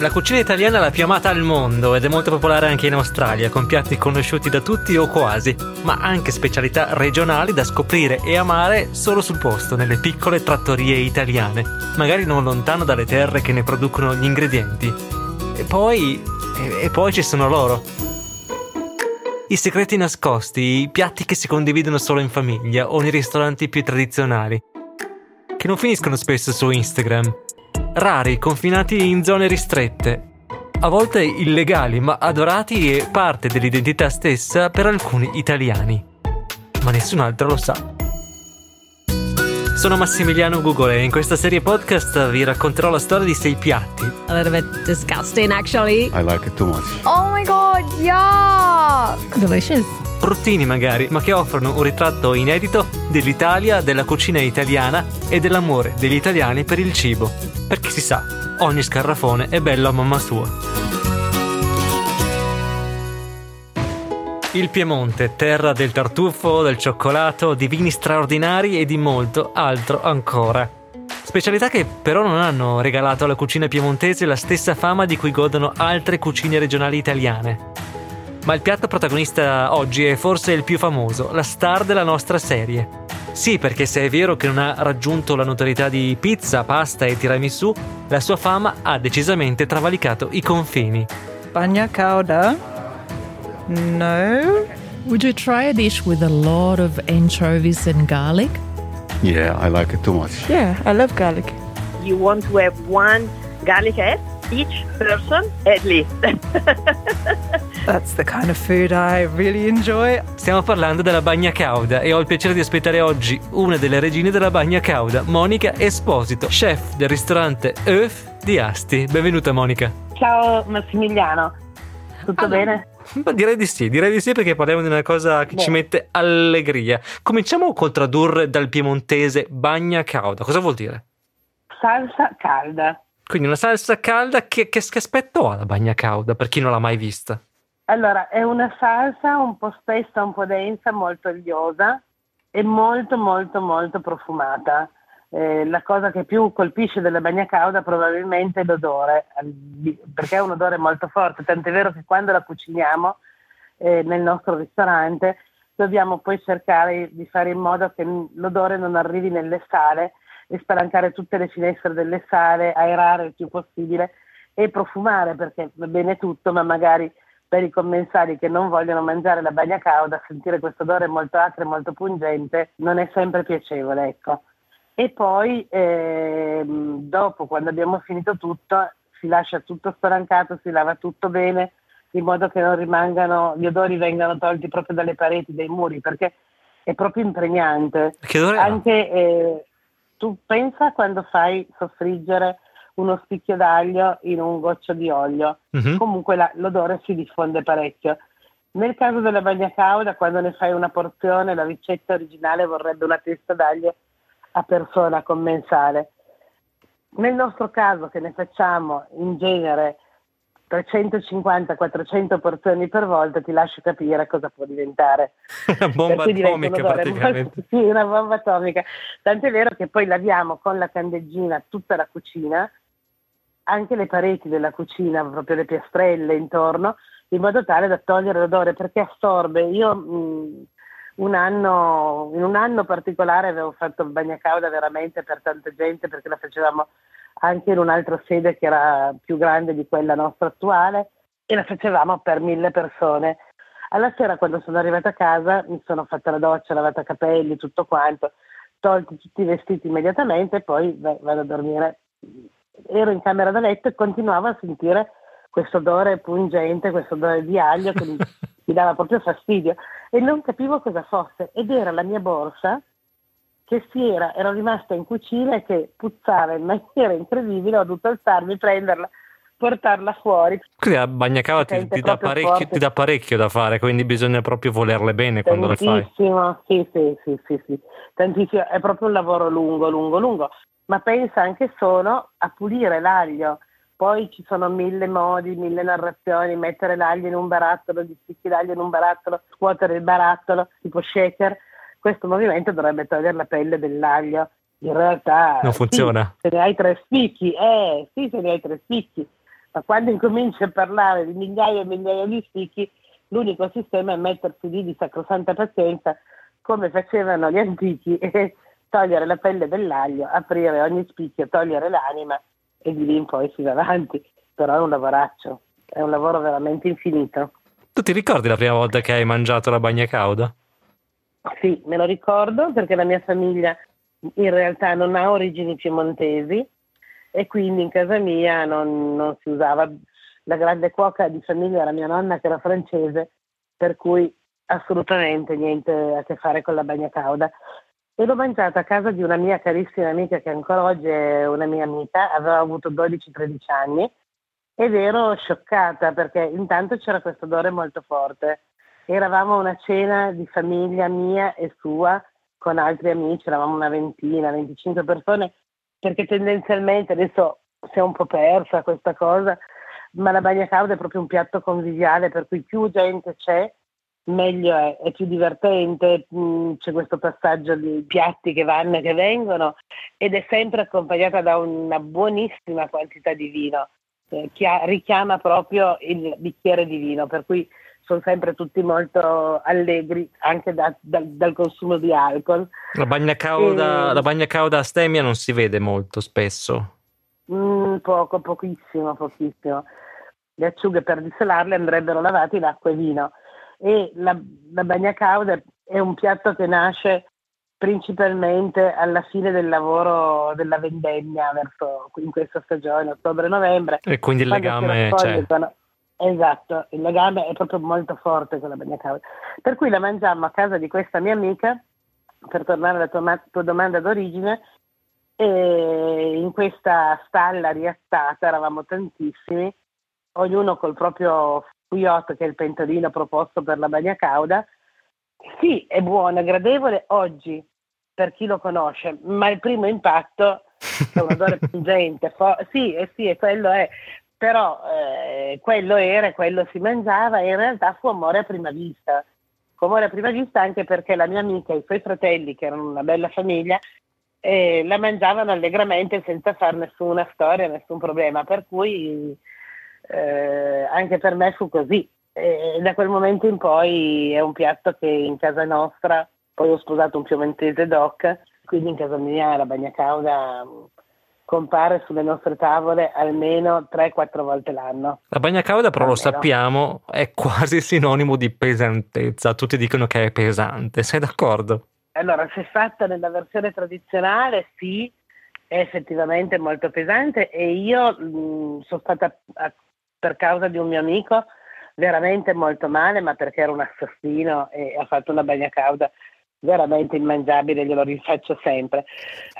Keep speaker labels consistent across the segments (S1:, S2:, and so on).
S1: La cucina italiana è la più amata al mondo ed è molto popolare anche in Australia, con piatti conosciuti da tutti o quasi, ma anche specialità regionali da scoprire e amare solo sul posto, nelle piccole trattorie italiane, magari non lontano dalle terre che ne producono gli ingredienti. E poi... e, poi ci sono loro. I segreti nascosti, i piatti che si condividono solo in famiglia o nei ristoranti più tradizionali, che non finiscono spesso su Instagram rari, confinati in zone ristrette, a volte illegali, ma adorati e parte dell'identità stessa per alcuni italiani. Ma nessun altro lo sa. Sono Massimiliano Google e in questa serie podcast vi racconterò la storia di sei piatti.
S2: A little bit disgusting, actually.
S3: I like it too much.
S2: Oh my god, yeah! Delicious.
S1: Bruttini magari, ma che offrono un ritratto inedito dell'Italia, della cucina italiana e dell'amore degli italiani per il cibo. Perché si sa, ogni scarrafone è bello a mamma sua. Il Piemonte, terra del tartufo, del cioccolato, di vini straordinari e di molto altro ancora. Specialità che però non hanno regalato alla cucina piemontese la stessa fama di cui godono altre cucine regionali italiane. Ma il piatto protagonista oggi è forse il più famoso, la star della nostra serie. Sì, perché se è vero che non ha raggiunto la notorietà di pizza, pasta e tiramisù, la sua fama ha decisamente travalicato i confini.
S4: Bagna cauda? No.
S5: Would you try a dish with a lot of anchovies and garlic?
S3: Yeah, I like it too much.
S4: Yeah, I love garlic.
S6: You want to have one garlic head each person at least.
S4: That's the kind of food I really enjoy.
S1: Stiamo parlando della bagna cauda e ho il piacere di aspettare oggi una delle regine della bagna cauda, Monica Esposito, chef del ristorante Euf di Asti. Benvenuta Monica.
S6: Ciao Massimiliano, tutto
S1: Allora.
S6: bene?
S1: Ma direi di sì, direi di sì perché parliamo di una cosa che ci
S6: Beh.
S1: mette allegria. Cominciamo col tradurre dal piemontese bagna cauda. Cosa vuol dire?
S6: Salsa calda.
S1: Quindi una salsa calda che, che, che aspetto ha la bagna cauda per chi non l'ha mai vista?
S6: Allora, è una salsa un po' spessa, un po' densa, molto oliosa e molto molto molto profumata. Eh, la cosa che più colpisce della bagna cauda probabilmente è l'odore, perché è un odore molto forte, tant'è vero che quando la cuciniamo eh, nel nostro ristorante dobbiamo poi cercare di fare in modo che l'odore non arrivi nelle sale e spalancare tutte le finestre delle sale, aerare il più possibile e profumare perché va bene tutto, ma magari per i commensali che non vogliono mangiare la bagna cauda, sentire questo odore molto acre e molto pungente non è sempre piacevole, ecco. E poi ehm, dopo, quando abbiamo finito tutto, si lascia tutto spalancato, si lava tutto bene, in modo che non rimangano, gli odori vengano tolti proprio dalle pareti, dai muri, perché è proprio impregnante.
S1: Che odore?
S6: Anche eh, tu pensa quando fai soffriggere uno spicchio d'aglio in un goccio di olio,
S1: Mhm.
S6: comunque la- l'odore si diffonde parecchio. Nel caso della bagna cauda, quando ne fai una porzione, la ricetta originale vorrebbe una testa d'aglio a persona commensale. Nel nostro caso, che ne facciamo in genere 350-400 porzioni per volta, ti lascio capire cosa può diventare.
S1: Una bomba atomica praticamente.
S6: sì, una bomba atomica. Tant'è vero che poi laviamo con la candeggina tutta la cucina, anche le pareti della cucina, proprio le piastrelle intorno, in modo tale da togliere l'odore, perché assorbe. Io mh, un anno, in un anno particolare avevo fatto il bagnacauda veramente per tanta gente, perché la facevamo anche in un'altra sede che era più grande di quella nostra attuale e la facevamo per mille persone. Alla sera quando sono arrivata a casa mi sono fatta la doccia, lavata i capelli, tutto quanto, tolti tutti i vestiti immediatamente e poi beh, vado a dormire. Ero in camera da letto e continuavo a sentire questo odore pungente, questo odore di aglio che mi, mi dava proprio fastidio e non capivo cosa fosse. Ed era la mia borsa che si era, era rimasta in cucina e che puzzava in maniera incredibile, ho dovuto alzarmi, prenderla, portarla fuori.
S1: Quindi la bagna cauda ti, ti dà ti dà parecchio da fare, quindi bisogna proprio volerle bene quando le fai.
S6: Tantissimo, sì, sì, sì, sì, sì, tantissimo, è proprio un lavoro lungo, lungo, lungo, ma pensa anche solo a pulire l'aglio, poi ci sono mille modi, mille narrazioni, mettere l'aglio in un barattolo, gli spicchi d'aglio in un barattolo, scuotere il barattolo, tipo shaker, questo movimento dovrebbe togliere la pelle dell'aglio, in realtà
S1: Non
S6: sì,
S1: funziona.
S6: se ne hai tre spicchi, eh sì, se ne hai tre spicchi, Ma quando incominci a parlare di migliaia e migliaia di spicchi, l'unico sistema è mettersi lì di sacrosanta pazienza, come facevano gli antichi, e togliere la pelle dell'aglio, aprire ogni spicchio, togliere l'anima e di lì in poi si va avanti. Però è un lavoraccio, è un lavoro veramente infinito.
S1: Tu ti ricordi la prima volta che hai mangiato la bagna cauda?
S6: Sì, me lo ricordo perché la mia famiglia in realtà non ha origini piemontesi e quindi in casa mia non, non si usava. La grande cuoca di famiglia era mia nonna che era francese, per cui assolutamente niente a che fare con la bagna cauda. E l'ho mangiata a casa di una mia carissima amica che ancora oggi è una mia amica, aveva avuto 12-13 anni ed ero scioccata perché intanto c'era questo odore molto forte. Eravamo a una cena di famiglia mia e sua con altri amici, eravamo una ventina, 25 persone, perché tendenzialmente adesso si è un po' persa questa cosa, ma la bagna cauda è proprio un piatto conviviale per cui più gente c'è, meglio è, è più divertente, mm, c'è questo passaggio di piatti che vanno e che vengono ed è sempre accompagnata da una buonissima quantità di vino eh, che richiama proprio il bicchiere di vino, per cui sono sempre tutti molto allegri anche da, da, dal consumo di alcol.
S1: La bagna cauda, e... la bagna cauda a stemia non si vede molto spesso.
S6: Mm, poco, pochissimo, pochissimo. Le acciughe per dissolarle andrebbero lavate in acqua e vino. E la, la bagna cauda è un piatto che nasce principalmente alla fine del lavoro della vendemmia verso in questa stagione, ottobre-novembre.
S1: E quindi il legame c'è.
S6: Esatto, il legame è proprio molto forte con la bagna cauda. Per cui la mangiamo a casa di questa mia amica, per tornare alla tua, tua domanda d'origine, e in questa stalla riattata eravamo tantissimi, ognuno col proprio Puyot, che è il pentolino proposto per la bagna cauda. Sì, è buono, è gradevole oggi per chi lo conosce, ma il primo impatto è un odore pungente. Fo- sì, eh sì, e quello è però eh, quello era, quello si mangiava e in realtà fu amore a prima vista. Fu amore a prima vista anche perché la mia amica e i suoi fratelli, che erano una bella famiglia, eh, la mangiavano allegramente senza fare nessuna storia, nessun problema, per cui eh, anche per me fu così. E da quel momento in poi è un piatto che in casa nostra, poi ho sposato un piemontese doc, quindi in casa mia la bagna cauda compare sulle nostre tavole almeno 3-4 volte l'anno.
S1: La bagna cauda però almeno. lo sappiamo è quasi sinonimo di pesantezza, tutti dicono che è pesante, sei d'accordo?
S6: Allora, se fatta nella versione tradizionale sì, è effettivamente molto pesante e io mh, sono stata a, per causa di un mio amico veramente molto male, ma perché era un assassino e ha fatto una bagna cauda veramente immangiabile, glielo rifaccio sempre.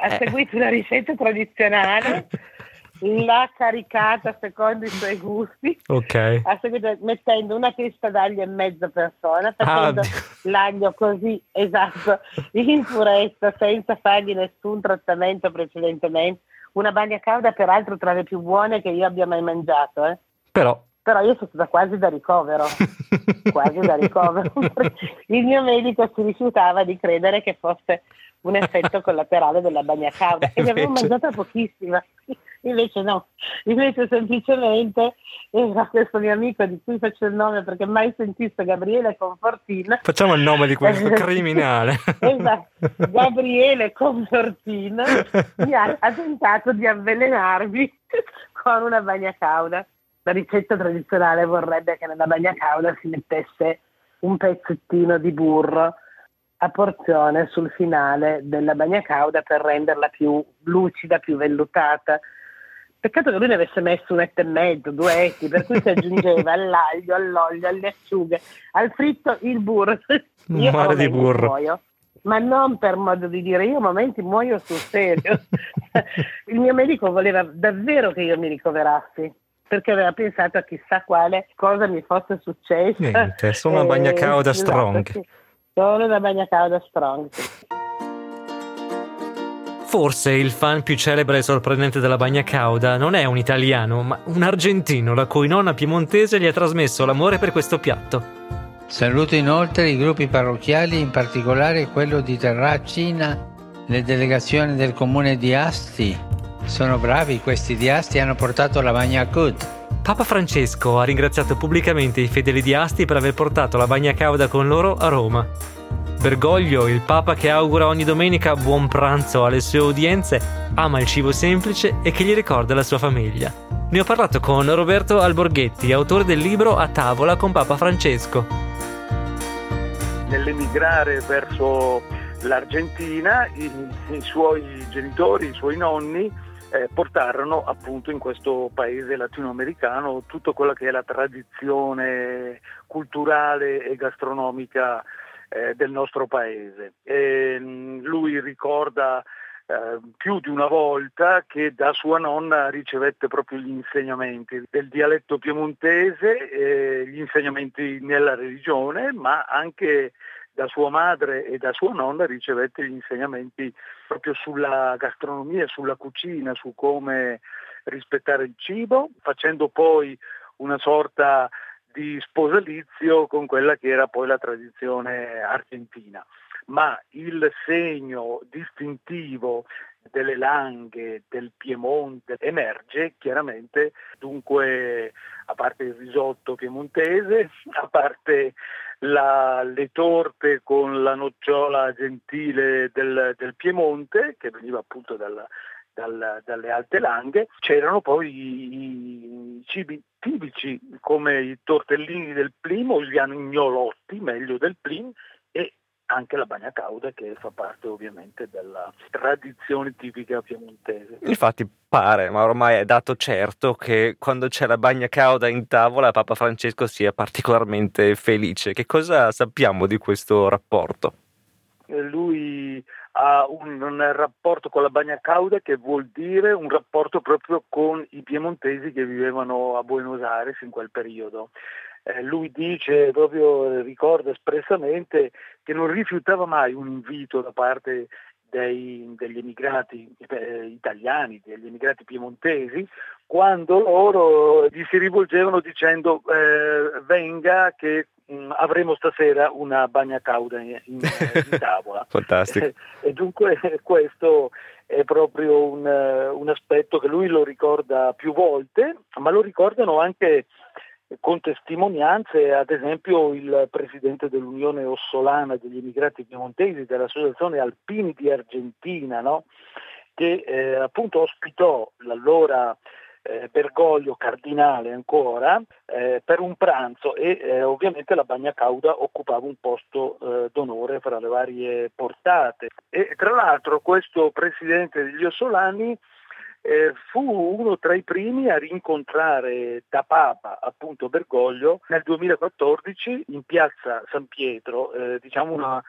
S6: Ha eh. seguito una ricetta tradizionale, l'ha caricata secondo i suoi gusti,
S1: okay.
S6: ha seguito mettendo una testa d'aglio e mezza persona, facendo ah, l'aglio così esatto, in purezza, senza fargli nessun trattamento precedentemente. Una bagna cauda, peraltro, tra le più buone che io abbia mai mangiato. Eh.
S1: Però
S6: però io sono stata quasi da ricovero, quasi da ricovero. Il mio medico si rifiutava di credere che fosse un effetto collaterale della bagna cauda e ne avevo mangiata pochissima. Invece no, invece semplicemente era questo mio amico di cui faccio il nome perché mai sentito Gabriele Confortin.
S1: Facciamo il nome di questo criminale.
S6: esatto, Gabriele Confortin mi ha, ha tentato di avvelenarmi con una bagna cauda la ricetta tradizionale vorrebbe che nella bagna cauda si mettesse un pezzettino di burro a porzione sul finale della bagna cauda per renderla più lucida, più vellutata. Peccato che lui ne avesse messo un etto e mezzo, due etti, per cui si aggiungeva all'aglio, all'olio, alle acciughe, al fritto il burro.
S1: Un mare di burro.
S6: Muoio, ma non per modo di dire, io a momenti muoio sul serio. il mio medico voleva davvero che io mi ricoverassi perché aveva pensato a chissà quale cosa mi fosse successo.
S1: Niente, sono una bagna cauda esatto, strong. Sì.
S6: Sono una bagna cauda strong. Sì.
S1: Forse il fan più celebre e sorprendente della bagna cauda non è un italiano, ma un argentino la cui nonna piemontese gli ha trasmesso l'amore per questo piatto.
S7: Saluto inoltre i gruppi parrocchiali, in particolare quello di Terracina, le delegazioni del comune di Asti, sono bravi questi diasti, hanno portato la bagna Cud.
S1: Papa Francesco ha ringraziato pubblicamente i fedeli di Asti per aver portato la bagna cauda con loro a Roma. Bergoglio, il Papa che augura ogni domenica buon pranzo alle sue udienze, ama il cibo semplice e che gli ricorda la sua famiglia. Ne ho parlato con Roberto Alborghetti, autore del libro A tavola con Papa Francesco.
S8: Nell'emigrare verso l'Argentina, i, i suoi genitori, i suoi nonni, eh, portarono appunto in questo paese latinoamericano tutta quella che è la tradizione culturale e gastronomica eh, del nostro paese. E, mh, lui ricorda eh, più di una volta che da sua nonna ricevette proprio gli insegnamenti del dialetto piemontese, eh, gli insegnamenti nella religione, ma anche da sua madre e da sua nonna ricevette gli insegnamenti proprio sulla gastronomia, sulla cucina, su come rispettare il cibo, facendo poi una sorta di sposalizio con quella che era poi la tradizione argentina. Ma il segno distintivo delle langhe del Piemonte emerge chiaramente, dunque a parte il risotto piemontese, a parte la, le torte con la nocciola gentile del, del Piemonte, che veniva appunto dalla, dal, dalle alte langhe, c'erano poi i, i, cibi tipici come i tortellini del Plim o gli agnolotti, meglio del Plim, anche la bagna cauda che fa parte ovviamente della tradizione tipica piemontese.
S9: Infatti pare, ma ormai è dato certo che quando c'è la bagna cauda in tavola Papa Francesco sia particolarmente felice. Che cosa sappiamo di questo rapporto?
S8: Eh, lui ha un, un, rapporto con la bagna cauda che vuol dire un rapporto proprio con i piemontesi che vivevano a Buenos Aires in quel periodo eh, lui dice, proprio ricorda espressamente che non rifiutava mai un invito da parte dei, degli emigrati eh, italiani, degli emigrati piemontesi, quando loro gli si rivolgevano dicendo eh, venga che mh, mm, avremo stasera una bagna cauda in, in, in tavola.
S9: Fantastico.
S8: e dunque questo è proprio un, un aspetto che lui lo ricorda più volte, ma lo ricordano anche con testimonianze, ad esempio il presidente dell'Unione Ossolana degli immigrati piemontesi dell'Associazione Alpini di Argentina, no? che eh, appunto ospitò l'allora eh, Bergoglio cardinale ancora eh, per un pranzo e eh, ovviamente la bagna cauda occupava un posto eh, d'onore fra le varie portate. E tra l'altro questo presidente degli Ossolani eh, fu uno tra i primi a rincontrare da Papa appunto Bergoglio nel 2014 in piazza San Pietro, eh, diciamo una,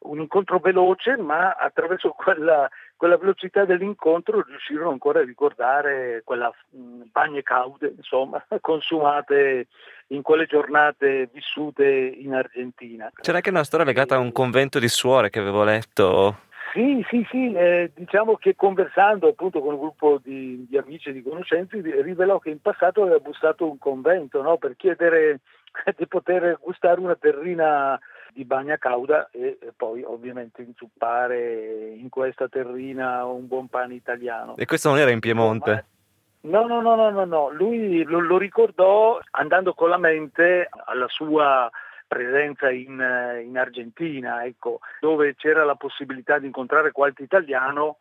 S8: un incontro veloce ma attraverso quella, quella, velocità dell'incontro riuscirono ancora a ricordare quella mh, bagne caude insomma consumate in quelle giornate vissute in Argentina.
S9: C'era anche una storia legata a un convento di suore che avevo letto
S8: sì, sì, sì, eh, diciamo che conversando appunto con un gruppo di, di, amici e di conoscenti rivelò che in passato aveva bussato un convento no? per chiedere di poter gustare una terrina di bagna cauda e, poi ovviamente inzuppare in questa terrina un buon pane italiano.
S9: E questo non era in Piemonte?
S8: No, no, no, no, no, no. lui lo, lo ricordò andando con la mente alla sua presenza in, eh, in Argentina, ecco, dove c'era la possibilità di incontrare qualche italiano,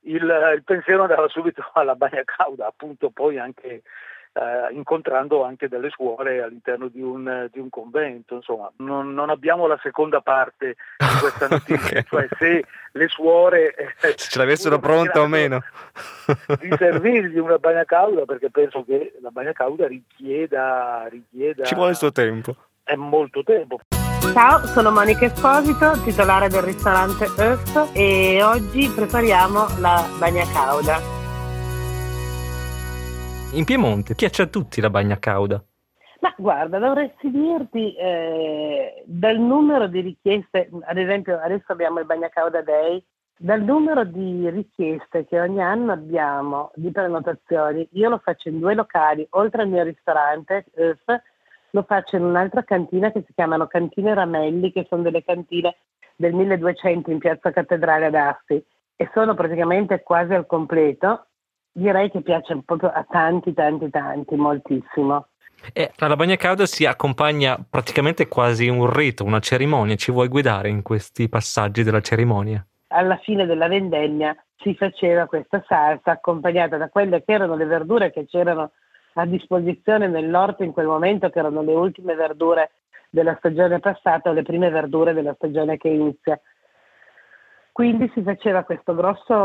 S8: il, il pensiero andava subito alla bagna cauda, appunto poi anche eh, incontrando anche delle suore all'interno di un, di un convento, insomma. Non, non, abbiamo la seconda parte di questa notizia, okay. cioè se le suore
S9: eh, se ce l'avessero pronta o meno.
S8: di servirgli una bagna cauda perché penso che la bagna cauda richieda, richieda
S9: ci vuole il suo tempo
S8: è molto tempo.
S6: Ciao, sono Monica Esposito, titolare del ristorante Earth e oggi prepariamo la bagna cauda.
S1: In Piemonte piace a tutti la bagna cauda.
S6: Ma guarda, dovresti dirti eh, dal numero di richieste, ad esempio adesso abbiamo il Bagna Cauda Day, dal numero di richieste che ogni anno abbiamo di prenotazioni, io lo faccio in due locali, oltre al mio ristorante Earth, lo faccio in un'altra cantina che si chiamano Cantine Ramelli, che sono delle cantine del 1200 in piazza Cattedrale ad Asti e sono praticamente quasi al completo direi che piace proprio a tanti, tanti, tanti, moltissimo.
S1: E alla bagna cauda si accompagna praticamente quasi un rito, una cerimonia. Ci vuoi guidare in questi passaggi della cerimonia?
S6: Alla fine della vendemmia si faceva questa salsa accompagnata da quelle che erano le verdure che c'erano a disposizione nell'orto in quel momento, che erano le ultime verdure della stagione passata o le prime verdure della stagione che inizia. Quindi si faceva questo grosso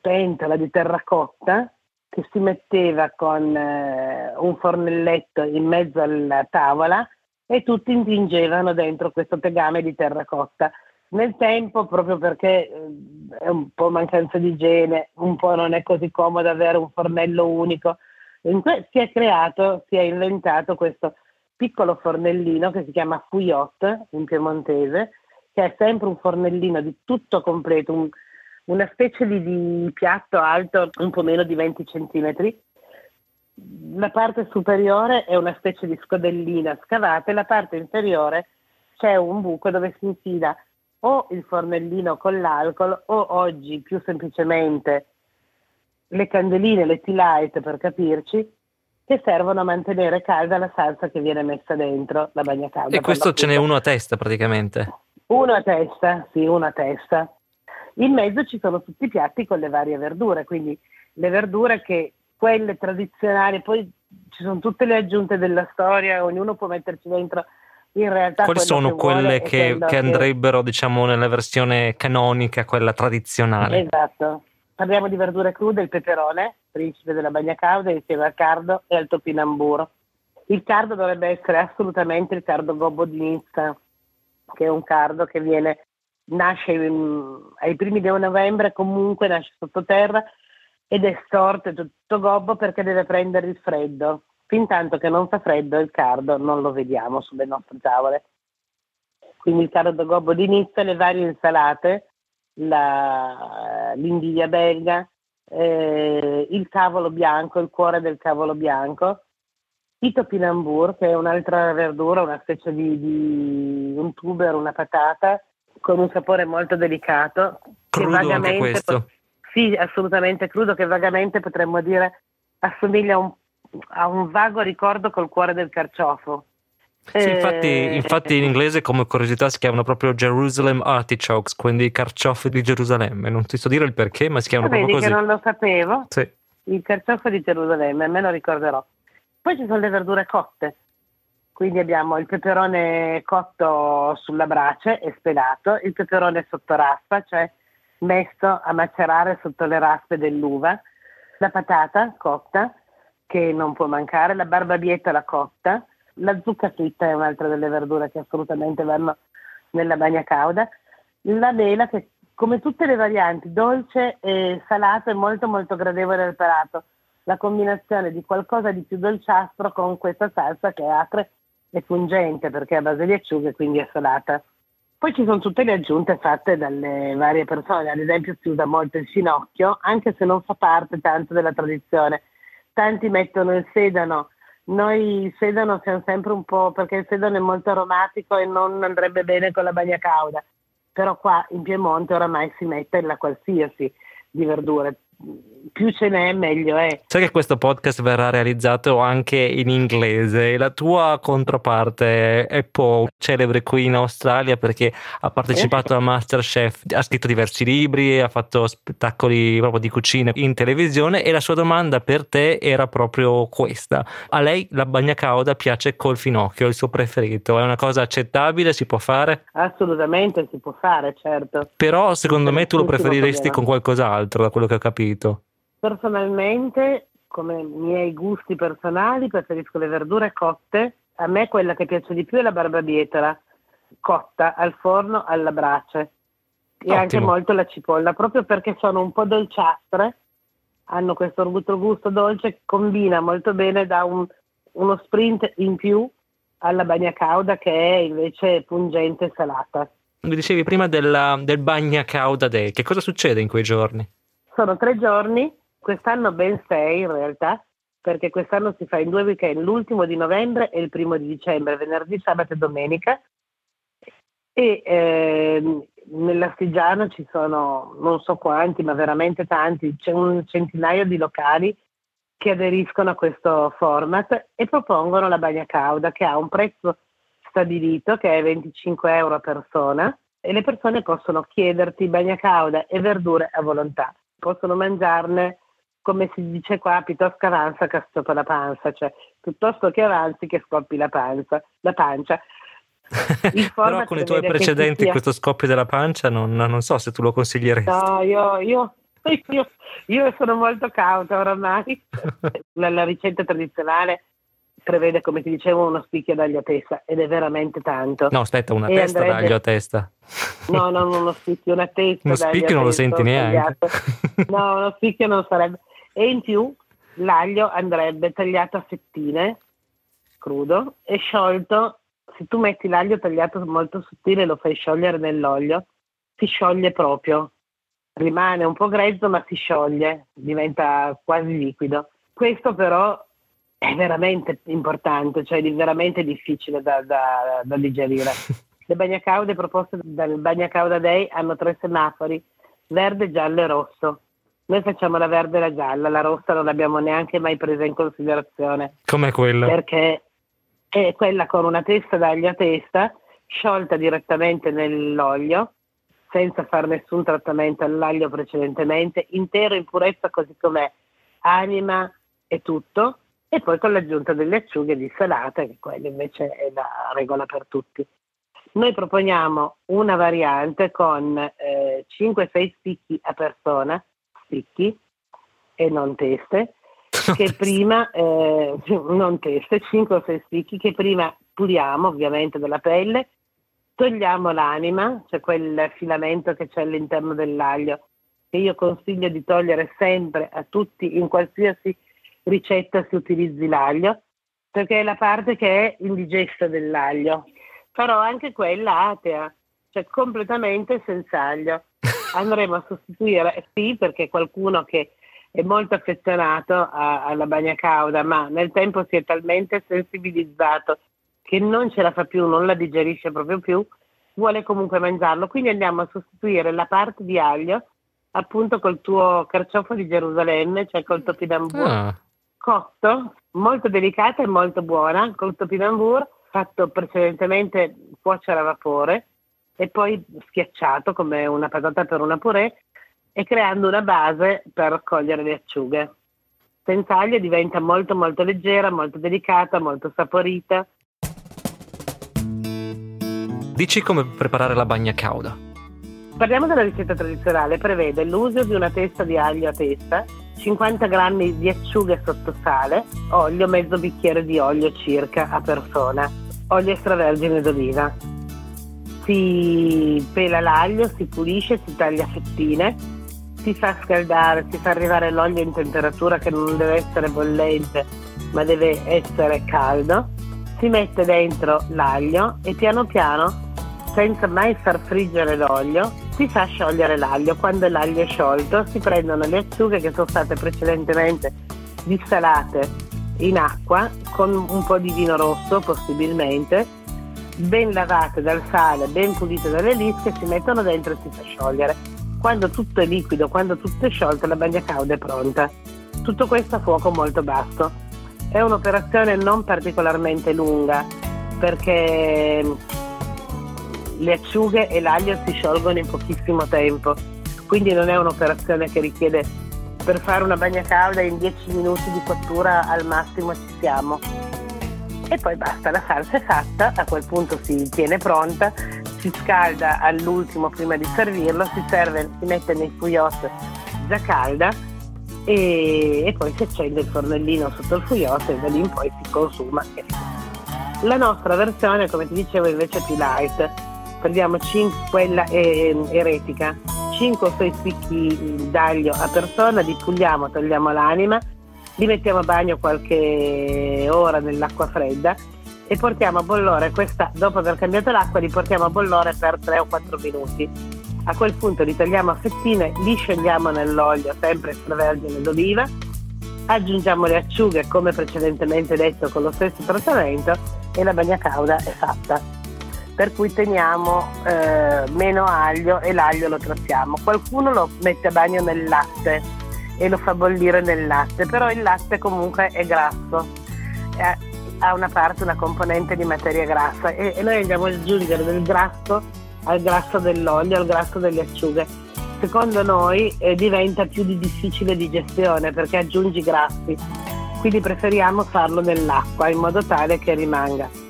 S6: pentola di terracotta che si metteva con eh, un fornelletto in mezzo alla tavola e tutti intingevano dentro questo tegame di terracotta. Nel tempo, proprio perché eh, è un po' mancanza di igiene, un po' non è così comodo avere un fornello unico, que- si è creato, si è inventato questo piccolo fornellino che si chiama Fouillot in piemontese, che è sempre un fornellino di tutto completo, un, una specie di, di piatto alto un po' meno di 20 centimetri. La parte superiore è una specie di scodellina scavata e la parte inferiore c'è un buco dove si infila o il fornellino con l'alcol o oggi più semplicemente le candeline, le tea light per capirci, che servono a mantenere calda la salsa che viene messa dentro la bagna calda.
S1: E questo ce n'è uno a testa praticamente?
S6: Uno a testa, sì, uno a testa. In mezzo ci sono tutti i piatti con le varie verdure, quindi le verdure che quelle tradizionali, poi ci sono tutte le aggiunte della storia, ognuno può metterci dentro in realtà
S1: quali sono
S6: che
S1: quelle che, che, andrebbero
S6: che...
S1: diciamo nella versione canonica quella tradizionale?
S6: Esatto. Parliamo di verdure crude il peperone principe della bagna cauda insieme al cardo e al topinamburo. Il cardo dovrebbe essere assolutamente il cardo gobbo di Nizza che è un cardo che viene nasce in, ai primi di novembre, comunque nasce sottoterra ed è storto tutto gobbo perché deve prendere il freddo. Fin tanto che non fa freddo il cardo non lo vediamo sulle nostre tavole. Quindi il cardo gobbo di Nizza, le varie insalate, la, l'indiglia belga, eh, il cavolo bianco, il cuore del cavolo bianco, i topinambur, che è un'altra verdura, una specie di, di un tuber, una patata, con un sapore molto delicato.
S1: Crudo
S6: che vagamente
S1: questo.
S6: Po- sì, assolutamente crudo, che vagamente potremmo dire assomiglia a un, a un vago ricordo col cuore del carciofo.
S1: Sì, infatti,
S6: Eh,
S1: infatti in inglese come curiosità si chiamano proprio Jerusalem artichokes, quindi i carciofi di Gerusalemme. Non ti so dire il perché, ma si chiamano
S6: Vedi
S1: proprio
S6: che
S1: così.
S6: non lo sapevo,
S1: Sì.
S6: il carciofo di Gerusalemme, me lo ricorderò. Poi ci sono le verdure cotte, quindi abbiamo il peperone cotto sulla brace e spelato, il peperone sotto raspa, cioè messo a macerare sotto le raspe dell'uva, la patata cotta, che non può mancare, la barbabietola cotta, la zucca fritta è un'altra delle verdure che assolutamente vanno nella bagna cauda, la mela che come tutte le varianti, dolce e salato, è molto molto gradevole al palato. La combinazione di qualcosa di più dolciastro con questa salsa che è acre e pungente perché è a base di acciughe, quindi è salata. Poi ci sono tutte le aggiunte fatte dalle varie persone, ad esempio si usa molto il finocchio, anche se non fa parte tanto della tradizione. Tanti mettono il sedano, noi il sedano siamo sempre un po' perché il sedano è molto aromatico e non andrebbe bene con la bagna cauda, però qua in Piemonte oramai si mette la qualsiasi di verdure, più ce n'è meglio è.
S1: Sai che questo podcast verrà realizzato anche in inglese. La tua controparte è Paul, celebre qui in Australia perché ha partecipato a Masterchef, ha scritto diversi libri, ha fatto spettacoli proprio di cucina in televisione e la sua domanda per te era proprio questa. A lei la bagna cauda piace col finocchio, il suo preferito, è una cosa accettabile, si può fare?
S6: Assolutamente si può fare, certo.
S1: Però secondo me tu lo preferiresti con qualcos'altro, da quello che ho capito.
S6: Personalmente, come miei gusti personali, preferisco le verdure cotte. A me quella che piace di più è la barbabietola, cotta al forno alla brace. E
S1: Ottimo.
S6: anche molto la cipolla, proprio perché sono un po' dolciastre, hanno questo gusto dolce che combina molto bene da un- uno sprint in più alla bagna cauda che è invece pungente e salata.
S1: Mi dicevi prima della- del Bagna Cauda Day, che cosa succede in quei giorni?
S6: Sono tre giorni, quest'anno ben sei in realtà, perché quest'anno si fa in due weekend, l'ultimo di novembre e il primo di dicembre, venerdì, sabato e domenica. e ehm, nell'Astigiano ci sono non so quanti, ma veramente tanti, c'è un centinaio di locali che aderiscono a questo format e propongono la bagna cauda che ha un prezzo stabilito che è 25 euro a persona e le persone possono chiederti bagna cauda e verdure a volontà. Possono mangiarne, come si dice qua, piuttosto avanza che stoppa la panza, cioè piuttosto che avanzi che scoppi la, panza, la pancia.
S1: Però con i tuoi precedenti sia... questo scoppio della pancia non, non, so se tu lo consiglieresti.
S6: No, io, io, io, io sono molto cauta oramai. la, la ricetta tradizionale prevede, come ti dicevo, uno spicchio d'aglio a testa ed è veramente tanto.
S1: No, aspetta, una e testa andrebbe... d'aglio a testa.
S6: No, non uno spicchio, una testa.
S1: Uno spicchio non lo senti neanche.
S6: No, uno spicchio non sarebbe. E in più l'aglio andrebbe tagliato a fettine, crudo, e sciolto se tu metti l'aglio tagliato molto sottile e lo fai sciogliere nell'olio, si scioglie proprio. Rimane un po' grezzo ma si scioglie, diventa quasi liquido. Questo però è veramente importante, cioè è veramente difficile da, da, da digerire. Le bagnacaude proposte dal Bagnacauda Day hanno tre semafori, verde, giallo e rosso. Noi facciamo la verde e la gialla, la rossa non l'abbiamo neanche mai presa in considerazione.
S1: Com'è quella?
S6: Perché è quella con una testa d'aglio a testa, sciolta direttamente nell'olio, senza fare nessun trattamento all'aglio precedentemente, intero in purezza così com'è, anima e tutto, e poi con l'aggiunta delle acciughe dissalate, che quella invece è la regola per tutti. Noi proponiamo una variante con eh, 5-6 spicchi a persona, spicchi e non teste, che prima, eh, non teste, 5 o 6 spicchi, che prima puliamo ovviamente della pelle, togliamo l'anima, cioè quel filamento che c'è all'interno dell'aglio, che io consiglio di togliere sempre a tutti, in qualsiasi ricetta si utilizzi l'aglio, perché è la parte che è indigesta dell'aglio, però anche quella atea, cioè completamente senza aglio. Andremo a sostituire, sì, perché qualcuno che è molto affezionato a, alla bagna cauda, ma nel tempo si è talmente sensibilizzato che non ce la fa più, non la digerisce proprio più, vuole comunque mangiarlo. Quindi andiamo a sostituire la parte di aglio appunto col tuo carciofo di Gerusalemme, cioè col topinambur ah. Cotto, molto delicata e molto buona, col topinambur fatto precedentemente cuocere a vapore e poi schiacciato come una patata per una purè e creando una base per raccogliere le acciughe. Senza aglio diventa molto molto leggera, molto delicata, molto saporita.
S1: Dici come preparare la bagna cauda.
S6: Parliamo della ricetta tradizionale, prevede l'uso di una testa di aglio a testa, 50 g di acciughe sotto sale, olio, mezzo bicchiere di olio circa a persona, olio extravergine d'oliva. Si pela l'aglio, si pulisce, si taglia a fettine, si fa scaldare, si fa arrivare l'olio in temperatura che non deve essere bollente ma deve essere caldo, si mette dentro l'aglio e piano piano, senza mai far friggere l'olio, si fa sciogliere l'aglio. Quando l'aglio è sciolto si prendono le acciughe che sono state precedentemente dissalate in acqua con un po' di vino rosso possibilmente, ben lavate dal sale, ben pulite dalle lische, si mettono dentro e si fa sciogliere quando tutto è liquido, quando tutto è sciolto, la bagna cauda è pronta. Tutto questo a fuoco molto basso. È un'operazione non particolarmente lunga perché le acciughe e l'aglio si sciolgono in pochissimo tempo, quindi non è un'operazione che richiede per fare una bagna cauda in 10 minuti di cottura al massimo ci siamo. E poi basta, la salsa è fatta, a quel punto si tiene pronta, si scalda all'ultimo prima di servirlo, si serve, si mette nei fouillotte già calda e, e, poi si accende il fornellino sotto il fouillotte e da lì in poi si consuma. La nostra versione, come ti dicevo, invece è più light. Prendiamo 5, quella è, eretica, 5 o 6 spicchi d'aglio a persona, li puliamo, togliamo l'anima, li mettiamo a bagno qualche ora nell'acqua fredda e portiamo a bollore questa, dopo aver cambiato l'acqua, li portiamo a bollore per 3 o 4 minuti. A quel punto li tagliamo a fettine, li sciogliamo nell'olio, sempre extravergine d'oliva, aggiungiamo le acciughe come precedentemente detto con lo stesso trattamento e la bagna cauda è fatta. Per cui teniamo eh, meno aglio e l'aglio lo trattiamo. Qualcuno lo mette a bagno nel latte e lo fa bollire nel latte, però il latte comunque è grasso, eh, ha una parte, una componente di materia grassa e, e noi andiamo ad aggiungere del grasso al grasso dell'olio, al grasso delle acciughe. Secondo noi eh, diventa più di difficile digestione perché aggiungi grassi, quindi preferiamo farlo nell'acqua in modo tale che rimanga.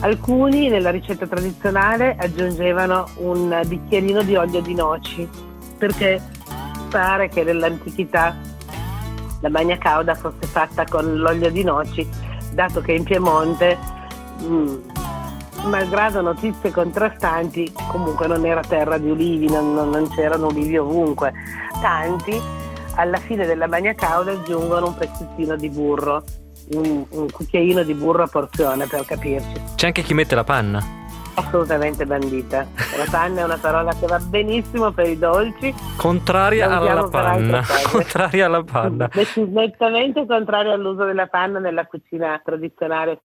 S6: Alcuni nella ricetta tradizionale aggiungevano un bicchierino di olio di noci perché pare che nell'antichità la bagna cauda fosse fatta con l'olio di noci, dato che in Piemonte, mh, mm, malgrado notizie contrastanti, comunque non era terra di ulivi, non, non, c'erano ulivi ovunque. Tanti alla fine della bagna cauda aggiungono un pezzettino di burro un, un cucchiaino di burro a porzione per capirci.
S1: C'è anche chi mette la panna.
S6: Assolutamente bandita. La panna è una parola che va benissimo per i dolci.
S1: Contraria alla panna. Contraria alla panna.
S6: Nettamente contraria all'uso della panna nella cucina tradizionale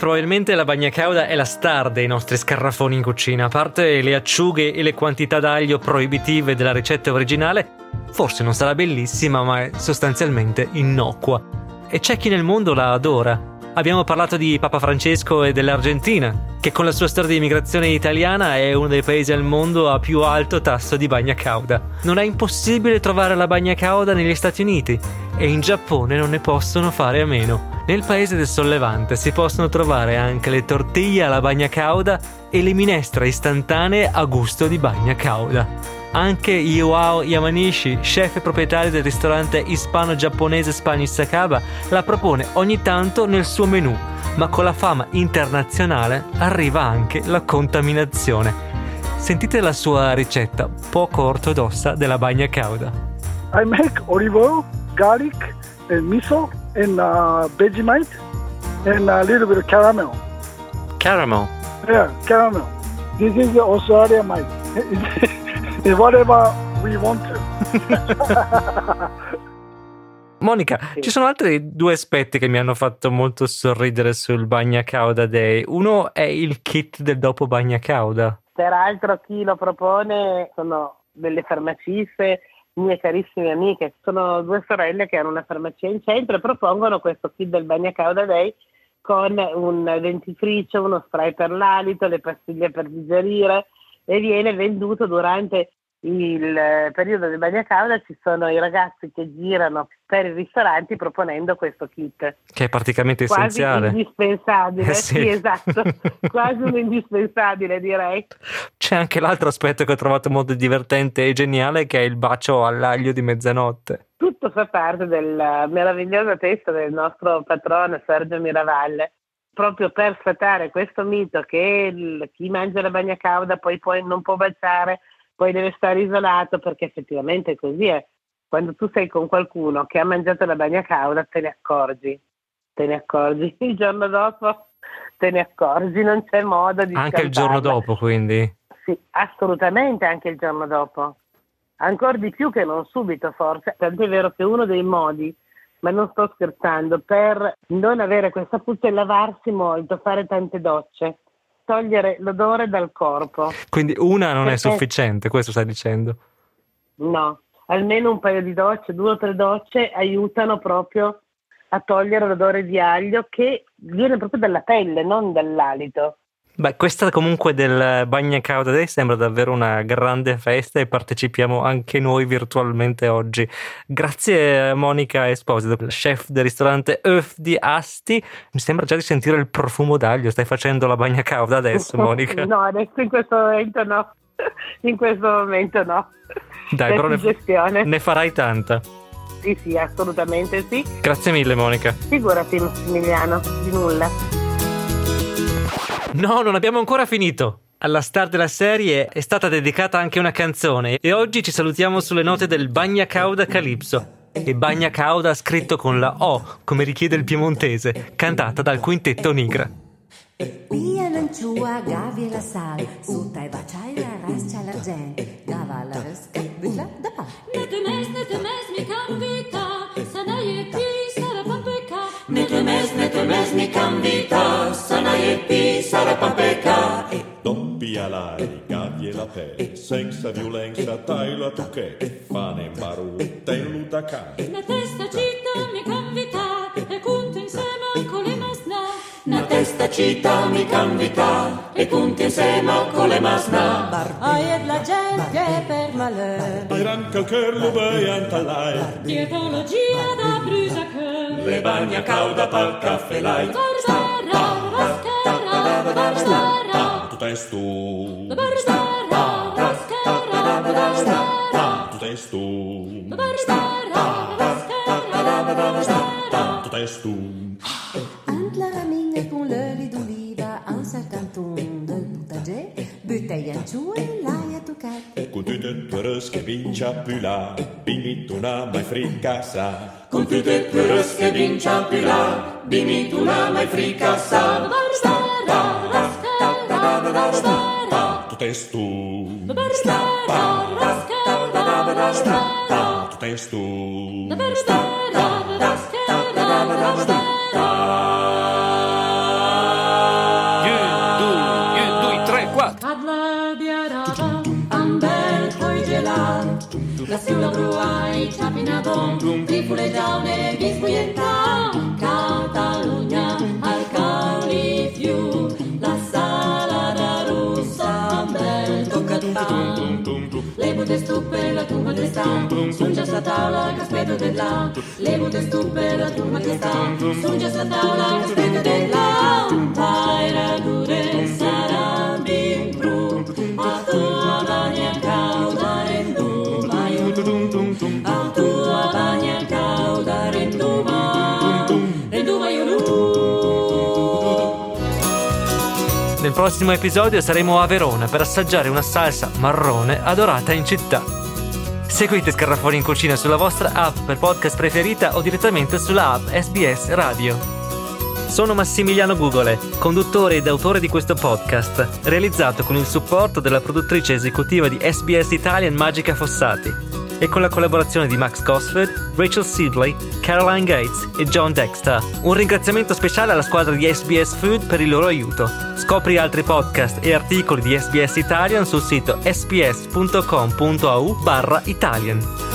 S1: Probabilmente la bagna cauda è la star dei nostri scarrafoni in cucina. A parte le acciughe e le quantità d'aglio proibitive della ricetta originale, forse non sarà bellissima, ma è sostanzialmente innocua. E c'è chi nel mondo la adora. Abbiamo parlato di Papa Francesco e dell'Argentina, che con la sua storia di immigrazione italiana è uno dei paesi al mondo a più alto tasso di bagna cauda. Non è impossibile trovare la bagna cauda negli Stati Uniti e in Giappone non ne possono fare a meno. Nel paese del sollevante si possono trovare anche le tortiglie alla bagna cauda e le minestre istantanee a gusto di bagna cauda. Anche Iwao Yamanishi, chef e proprietario del ristorante ispano-giapponese Spanish Sakaba, la propone ogni tanto nel suo menù, ma con la fama internazionale arriva anche la contaminazione. Sentite la sua ricetta poco ortodossa della bagna cauda.
S10: I make olive oil, garlic and miso and uh, Vegemite and a little bit of caramel.
S1: Caramel?
S10: Yeah, caramel. This is the Australia might. whatever we want to.
S1: Monica, sì. ci sono altri due aspetti che mi hanno fatto molto sorridere sul Bagna Cauda Day. Uno è il kit del dopo Bagna Cauda.
S6: Peraltro chi lo propone sono delle farmaciste mie carissime amiche, sono due sorelle che hanno una farmacia in centro e propongono questo kit del Bagna Cauda Day con un dentifricio, uno spray per l'alito, le pastiglie per digerire e viene venduto durante il periodo del bagna cauda ci sono i ragazzi che girano per i ristoranti proponendo questo kit.
S1: Che è praticamente
S6: quasi
S1: essenziale.
S6: indispensabile, eh sì. sì. esatto, quasi un indispensabile direi.
S1: C'è anche l'altro aspetto che ho trovato molto divertente e geniale che è il bacio all'aglio di mezzanotte.
S6: Tutto fa parte del meraviglioso testo del nostro patrono Sergio Miravalle proprio per sfatare questo mito che il, chi mangia la bagna cauda poi, poi non può baciare poi deve stare isolato perché effettivamente così è. Quando tu sei con qualcuno che ha mangiato la bagna cauda te ne accorgi, te ne accorgi. Il giorno dopo te ne accorgi, non c'è modo di...
S1: Anche il giorno dopo quindi?
S6: Sì, assolutamente anche il giorno dopo. Ancora di più che non subito forse. Tant'è vero che uno dei modi ma non sto scherzando, per non avere questa puzza è lavarsi molto, fare tante docce togliere l'odore dal corpo.
S1: Quindi una non Perché... è sufficiente, questo stai dicendo?
S6: No, almeno un paio di docce, due o tre docce aiutano proprio a togliere l'odore di aglio che viene proprio dalla pelle, non dall'alito.
S1: Beh, questa comunque del Bagna Cauda Day sembra davvero una grande festa e partecipiamo anche noi virtualmente oggi. Grazie Monica Esposito, chef del ristorante Euf di Asti. Mi sembra già di sentire il profumo d'aglio. Stai facendo la Bagna Cauda adesso, Monica?
S6: no, adesso in questo momento no. In questo momento no.
S1: Dai, però ne, ne farai tanta.
S6: Sì, sì, assolutamente sì.
S1: Grazie mille, Monica.
S6: Figurati, Massimiliano, di nulla.
S1: No, non abbiamo ancora finito. Alla star della serie è stata dedicata anche una canzone e oggi ci salutiamo sulle note del Bagna Cauda Calypso. E Bagna Cauda scritto con la O, come richiede il piemontese, cantata dal quintetto Nigra.
S11: Via lanciua, gavi la sal, sutta e baciaia, rascia l'argent, gava la resca, da pa. Nete mes, nete mes, mi cambita, sanaie qui, sara pampeka. Nete mes, nete mes,
S12: SBS mi cambita, sanai e e
S13: Doppia lai, gavie la pe, senza violenza, tai la tuche, fane maru, te ludaca.
S12: Na testa città mi cambita,
S14: città mi cambita, e conto insieme con le masna.
S11: Ai e la gente per malheur.
S13: Iran calcher lo beian talai.
S12: Dietologia da brusa che.
S14: Le bagna cauda pal caffè lai.
S12: Barbara, rascara, barbara.
S13: Tu testo.
S12: Barbara, rascara, barbara.
S13: Tu testo.
S12: Barbara, rascara, barbara.
S13: Tu testo.
S11: Ant la ramina con l'oli d'oliva, un sarcanton de potager, butteille en giù e l'aia toccat.
S13: Con tutte tue rös che vincia più là, bimituna mai fricassa.
S14: Con tutte tue rös che vincia più là, bimituna mai fricassa.
S12: Barbara, rascara, barbara.
S13: Tu testo.
S12: Barbara, rascara, barbara.
S13: Tu testo.
S12: Barbara, ciapina bon, trifule daune, bisbuienta. Catalunya, al cauli fiu, la salada russa, ambel toccat pan. Le bute stupe, la tua majestà, sun già sta tavola, che aspetto de là. Le bute stupe, la tua majestà, sun già sta tavola, che aspetto là. Paira dure, sarà
S1: Nel prossimo episodio saremo a Verona per assaggiare una salsa marrone adorata in città. Seguite Scarafoni in cucina sulla vostra app per podcast preferita o direttamente sulla app SBS Radio. Sono Massimiliano Gugole, conduttore ed autore di questo podcast, realizzato con il supporto della produttrice esecutiva di SBS Italian Magica Fossati e con la collaborazione di Max Gosford, Rachel Sibley, Caroline Gates e John Dexter. Un ringraziamento speciale alla squadra di SBS Food per il loro aiuto. Scopri altri podcast e articoli di SBS Italian sul sito sbs.com.au barra Italian.